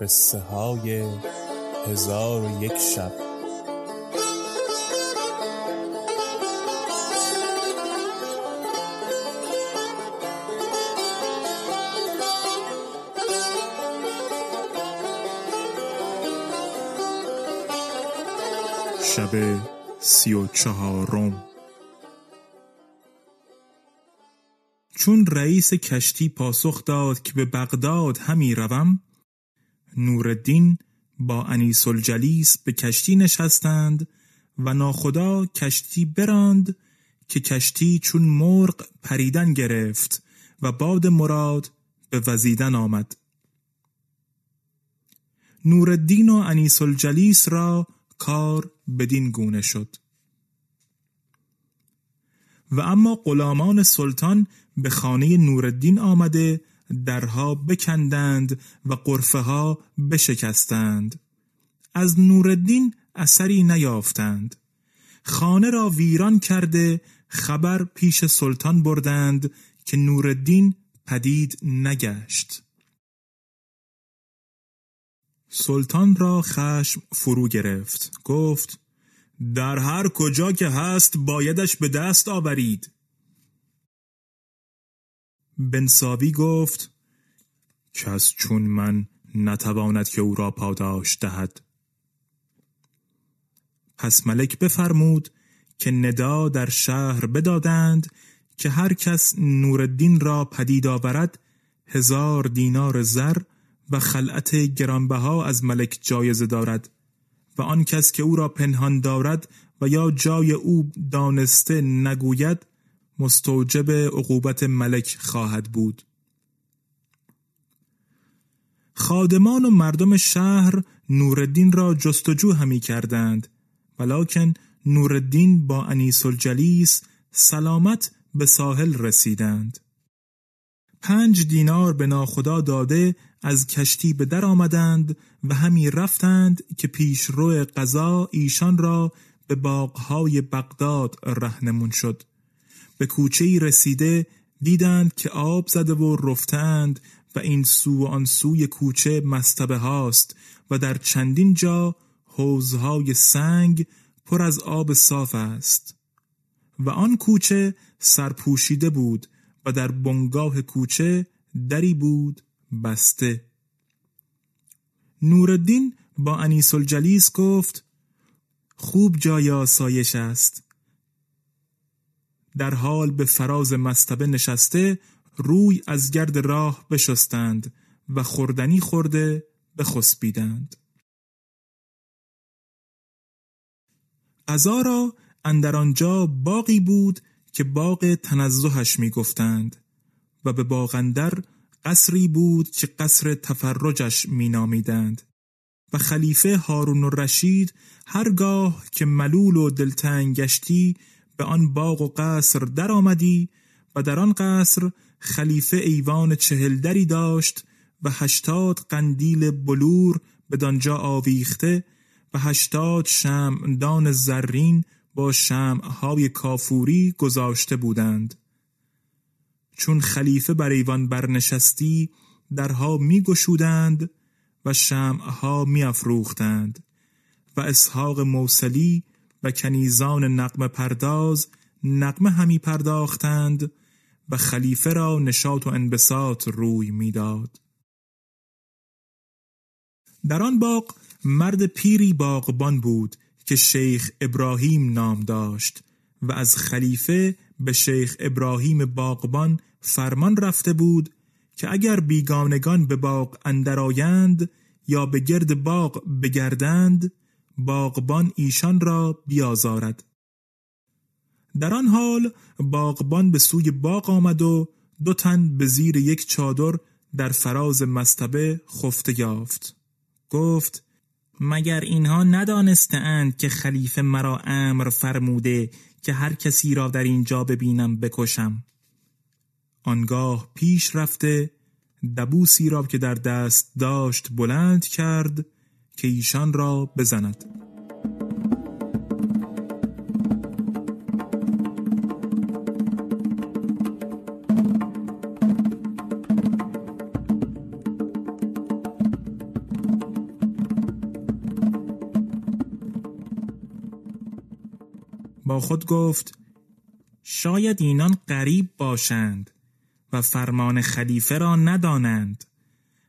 قصه های هزار و یک شب. شب سی و چهارم. چون رئیس کشتی پاسخ داد که به بغداد همی روم نورالدین با انیس الجلیس به کشتی نشستند و ناخدا کشتی براند که کشتی چون مرغ پریدن گرفت و باد مراد به وزیدن آمد. نورالدین و انیس الجلیس را کار بدین گونه شد. و اما غلامان سلطان به خانه نورالدین آمده درها بکندند و قرفه ها بشکستند. از نورالدین اثری نیافتند. خانه را ویران کرده خبر پیش سلطان بردند که نورالدین پدید نگشت. سلطان را خشم فرو گرفت. گفت در هر کجا که هست بایدش به دست آورید. بنساوی گفت کس چون من نتواند که او را پاداش دهد. پس ملک بفرمود که ندا در شهر بدادند که هر کس نورالدین را پدید آورد هزار دینار زر و خلعت گرانبها از ملک جایزه دارد و آن کس که او را پنهان دارد و یا جای او دانسته نگوید مستوجب عقوبت ملک خواهد بود. خادمان و مردم شهر نوردین را جستجو همی کردند ولیکن نوردین با انیس الجلیس سلامت به ساحل رسیدند. پنج دینار به ناخدا داده از کشتی به در آمدند و همی رفتند که پیش رو قضا ایشان را به باغهای بغداد رهنمون شد. به کوچه رسیده دیدند که آب زده و رفتند و این سو و آن سوی کوچه مستبه هاست و در چندین جا حوزهای سنگ پر از آب صاف است. و آن کوچه سرپوشیده بود و در بنگاه کوچه دری بود بسته. نوردین با انیس الجلیس گفت خوب جای آسایش است. در حال به فراز مستبه نشسته روی از گرد راه بشستند و خوردنی خورده بخسبیدند. قضا را اندر آنجا باقی بود که باغ تنزهش می گفتند و به باغندر قصری بود که قصر تفرجش می نامیدند و خلیفه هارون الرشید هرگاه که ملول و دلتنگ گشتی به آن باغ و قصر در آمدی و در آن قصر خلیفه ایوان چهلدری داشت و هشتاد قندیل بلور به دانجا آویخته و هشتاد شمعدان زرین با شمعهای کافوری گذاشته بودند. چون خلیفه بر ایوان برنشستی درها می گشودند و شمعها می افروختند و اسحاق موسلی و کنیزان نقم پرداز نقمه همی پرداختند و خلیفه را نشاط و انبساط روی می‌داد. در آن باغ مرد پیری باغبان بود که شیخ ابراهیم نام داشت و از خلیفه به شیخ ابراهیم باغبان فرمان رفته بود که اگر بیگانگان به باغ اندرآیند یا به گرد باغ بگردند باغبان ایشان را بیازارد. در آن حال باغبان به سوی باغ آمد و دو تن به زیر یک چادر در فراز مستبه خفته یافت. گفت مگر اینها ندانستند که خلیفه مرا امر فرموده که هر کسی را در اینجا ببینم بکشم؟ آنگاه پیش رفته دبوسی را که در دست داشت بلند کرد که ایشان را بزند. با خود گفت شاید اینان غریب باشند و فرمان خلیفه را ندانند.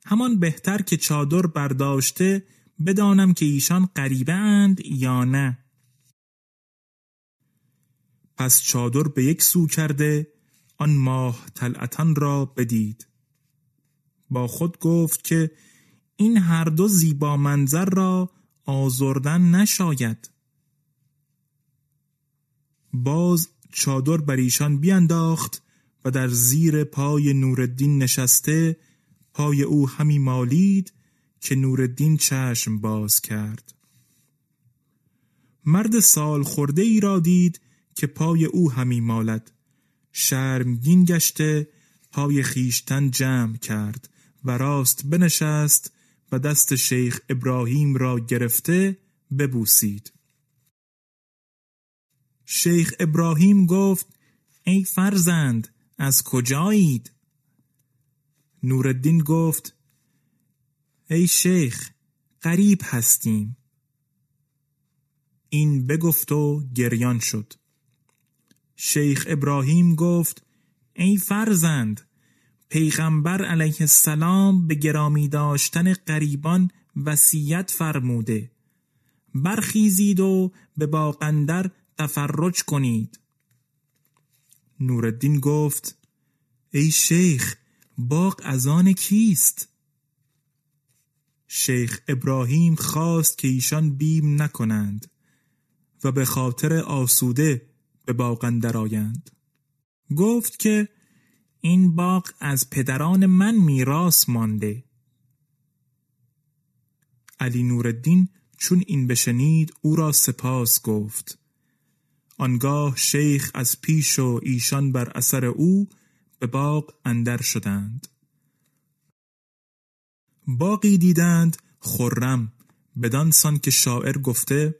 همان بهتر که چادر برداشته بدانم که ایشان غریبه اند یا نه. پس چادر به یک سو کرده آن ماه طلعتان را بدید. با خود گفت که این هر دو زیبا منظر را آزردن نشاید. باز چادر بر ایشان بیانداخت و در زیر پای نورالدین نشسته پای او همی مالید که نورالدین چشم باز کرد. مرد سال خورده ای را دید که پای او همی مالد. شرمگین گشته پای خیشتن جمع کرد و راست بنشست و دست شیخ ابراهیم را گرفته ببوسید. شیخ ابراهیم گفت ای فرزند از کجایید؟ نورالدین گفت ای شیخ غریب هستیم. این بگفت و گریان شد. شیخ ابراهیم گفت ای فرزند پیغمبر علیه السلام به گرامی داشتن غریبان وصیت فرموده. برخیزید و به باقندر تفرج کنید. نورالدین گفت ای شیخ باغ از آن کیست؟ شیخ ابراهیم خواست که ایشان بیم نکنند و به خاطر آسوده به باغ اندرآیند گفت که این باغ از پدران من میراث مانده. علی نورالدین چون این بشنید او را سپاس گفت. آنگاه شیخ از پیش و ایشان بر اثر او به باغ اندر شدند. باقی دیدند خرم بدان سان که شاعر گفته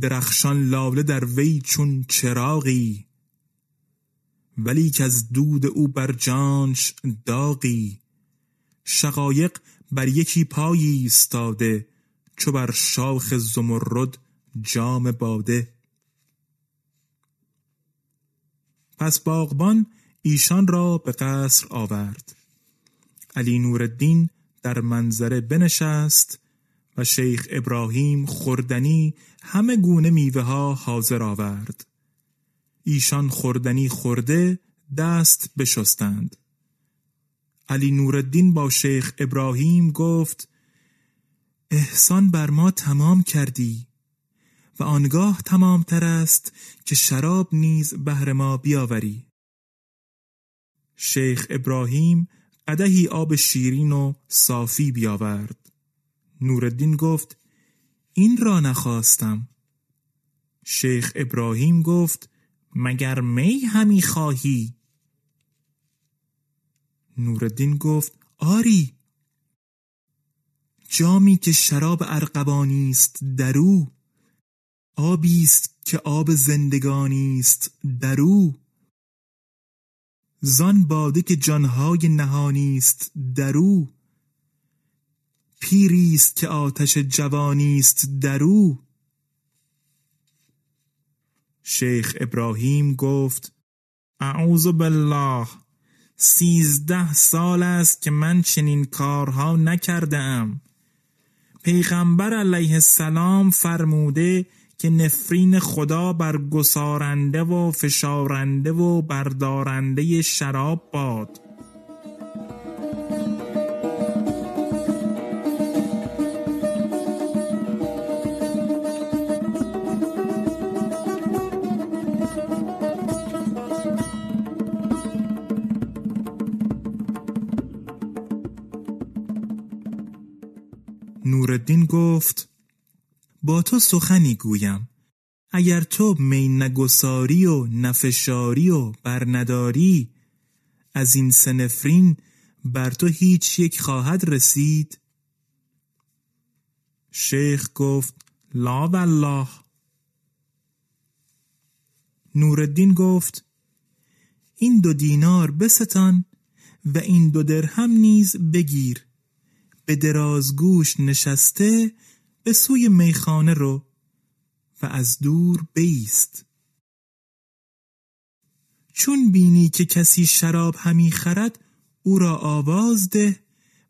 درخشان لاله در وی چون چراغی ولی که از دود او بر جانش داغی. شقایق بر یکی پایی استاده چو بر شاخ زمرد جام باده. پس باغبان ایشان را به قصر آورد. علی نورالدین در منظره بنشست و شیخ ابراهیم خوردنی همه گونه میوه ها حاضر آورد. ایشان خوردنی خورده دست بشستند. علی نورالدین با شیخ ابراهیم گفت احسان بر ما تمام کردی و آنگاه تمامتر است که شراب نیز بهر ما بیاوری. شیخ ابراهیم قدهی آب شیرین و صافی بیاورد. نورالدین گفت این را نخواستم. شیخ ابراهیم گفت مگر می همی خواهی؟ نوردین گفت آری. جامی که شراب ارقبانی است درو آبی است که آب زندگانی است درو زان باده که جانهای نهانی است درو پیری است که آتش جوانی است درو شیخ ابراهیم گفت اعوذ بالله سیزده سال است که من چنین کارها نکرده ام پیغمبر علیه السلام فرموده که نفرین خدا بر گسارنده و فشارنده و بردارنده شراب باد. نوردین گفت با تو سخنی گویم. اگر تو می نگساری و نفشاری و برنداری از این سنفرین بر تو هیچ یک خواهد رسید. شیخ گفت لا والله نوردین گفت این دو دینار بستان و این دو درهم نیز بگیر. به درازگوش نشسته به سوی میخانه رو و از دور بیست. چون بینی که کسی شراب همی خرد او را آواز ده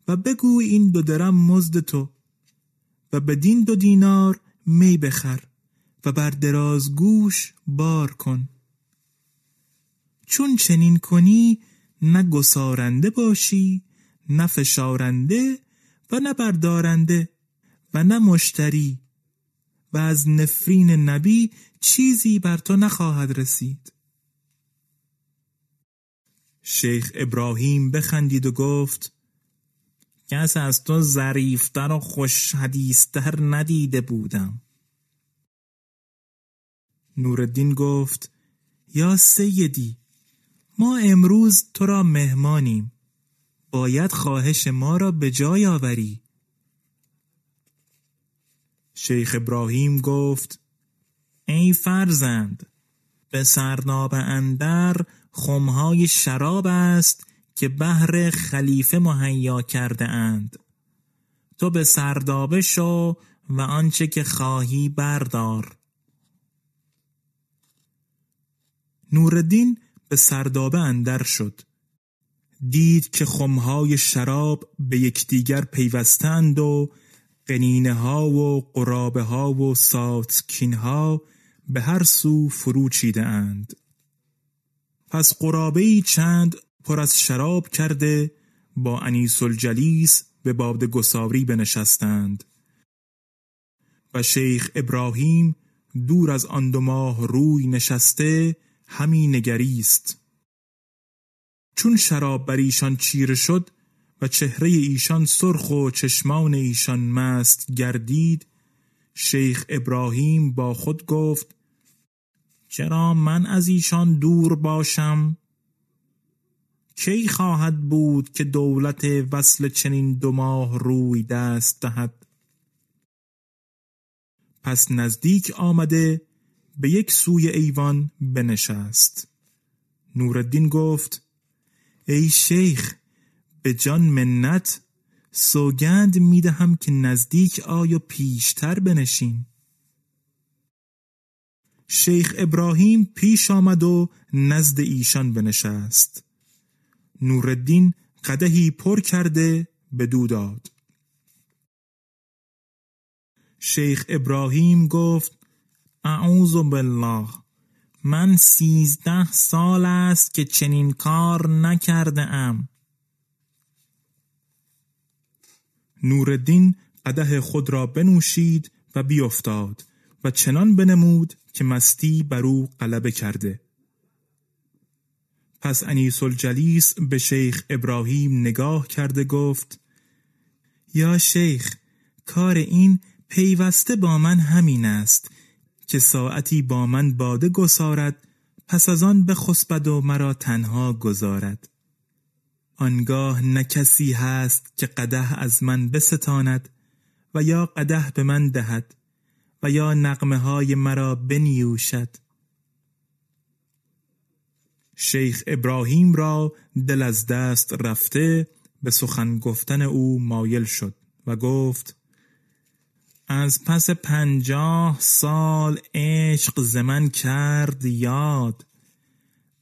و بگو این دو درم مزد تو و بدین دو دینار می بخر و بر درازگوش بار کن. چون چنین کنی نه گسارنده باشی نه فشارنده و نه بردارنده. و نه مشتری. و از نفرین نبی چیزی بر تو نخواهد رسید. شیخ ابراهیم بخندید و گفت کس از تو ظریفتر و خوش حدیثتر ندیده بودم. نوردین گفت یا سیدی ما امروز تو را مهمانیم. باید خواهش ما را به جای آوری. شیخ ابراهیم گفت ای فرزند به سرناب اندر خمهای شراب است که بهر خلیفه مهیا کرده اند. تو به سردابه شو و آنچه که خواهی بردار. نوردین به سردابه اندر شد. دید که خمهای شراب به یکدیگر پیوستند و قنینه ها و قرابه ها و ساتکین ها به هر سو فرو چیده اند. پس قرابه چند پر از شراب کرده با انیس الجلیس به باد گساری بنشستند و شیخ ابراهیم دور از آن دو ماه روی نشسته همی نگریست چون شراب بر ایشان چیره شد و چهره ایشان سرخ و چشمان ایشان مست گردید. شیخ ابراهیم با خود گفت چرا من از ایشان دور باشم؟ کی خواهد بود که دولت وصل چنین دو ماه روی دست دهد؟ پس نزدیک آمده به یک سوی ایوان بنشست. نوردین گفت ای شیخ به جان منت سوگند می‌دهم که نزدیک آیا پیشتر بنشین. شیخ ابراهیم پیش آمد و نزد ایشان بنشست. نوردین قدهی پر کرده به داد. شیخ ابراهیم گفت اعوذ بالله من سیزده سال است که چنین کار نکرده ام. نوردین قده خود را بنوشید و بیافتاد و چنان بنمود که مستی بر او غلبه کرده. پس انیس الجلیس به شیخ ابراهیم نگاه کرده گفت یا شیخ کار این پیوسته با من همین است که ساعتی با من باده گسارد پس از آن به خسبد و مرا تنها گذارد. آنگاه نه کسی هست که قده از من بستاند و یا قده به من دهد و یا نقمه های مرا بنیوشد. شیخ ابراهیم را دل از دست رفته به سخن گفتن او مایل شد و گفت از پس پنجاه سال عشق زمن کرد یاد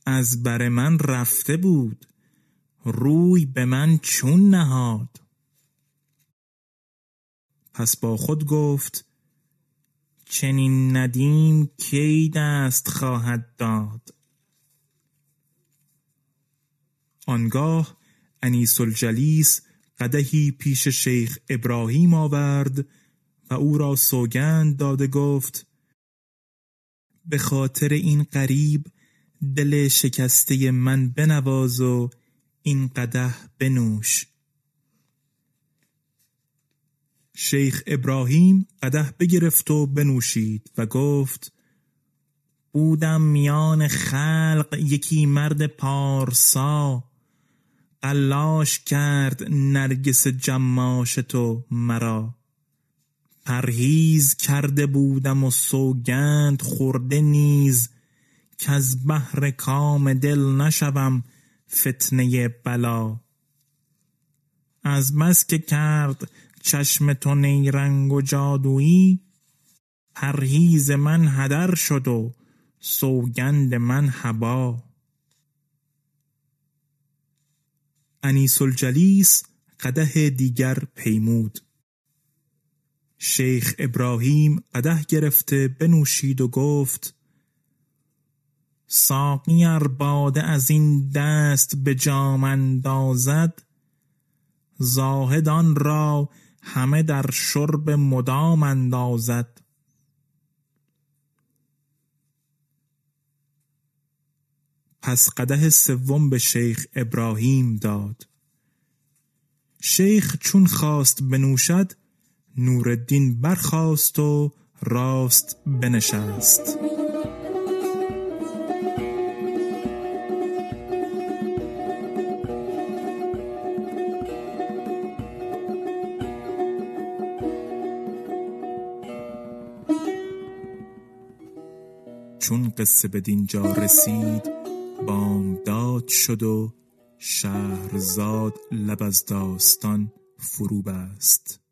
از بر من رفته بود روی به من چون نهاد. پس با خود گفت چنین ندیم کی دست خواهد داد؟ آنگاه انیس الجلیس قدهی پیش شیخ ابراهیم آورد و او را سوگند داده گفت به خاطر این قریب دل شکسته من بنواز و این قده بنوش. شیخ ابراهیم قده بگرفت و بنوشید و گفت بودم میان خلق یکی مرد پارسا. قلاش کرد نرگس جماش تو مرا. پرهیز کرده بودم و سوگند خورده نیز. که از بحر کام دل نشوم. فتنه بلا. از بس که کرد چشم تو نیرنگ و جادویی پرهیز من هدر شد و سوگند من هبا. انیس الجلیس قده دیگر پیمود. شیخ ابراهیم قده گرفته بنوشید و گفت ساقی باده از این دست به جام اندازد زاهدان را همه در شرب مدام اندازد. پس قده سوم به شیخ ابراهیم داد. شیخ چون خواست بنوشد نوردین برخاست و راست بنشست. قصه به دینجا رسید بامداد شد و شهرزاد لب از داستان فرو بست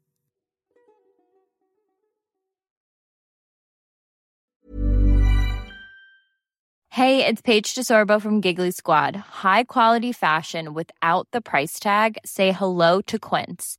Hey, it's Paige DeSorbo from Giggly Squad. High quality fashion without the price tag. Say hello to Quince.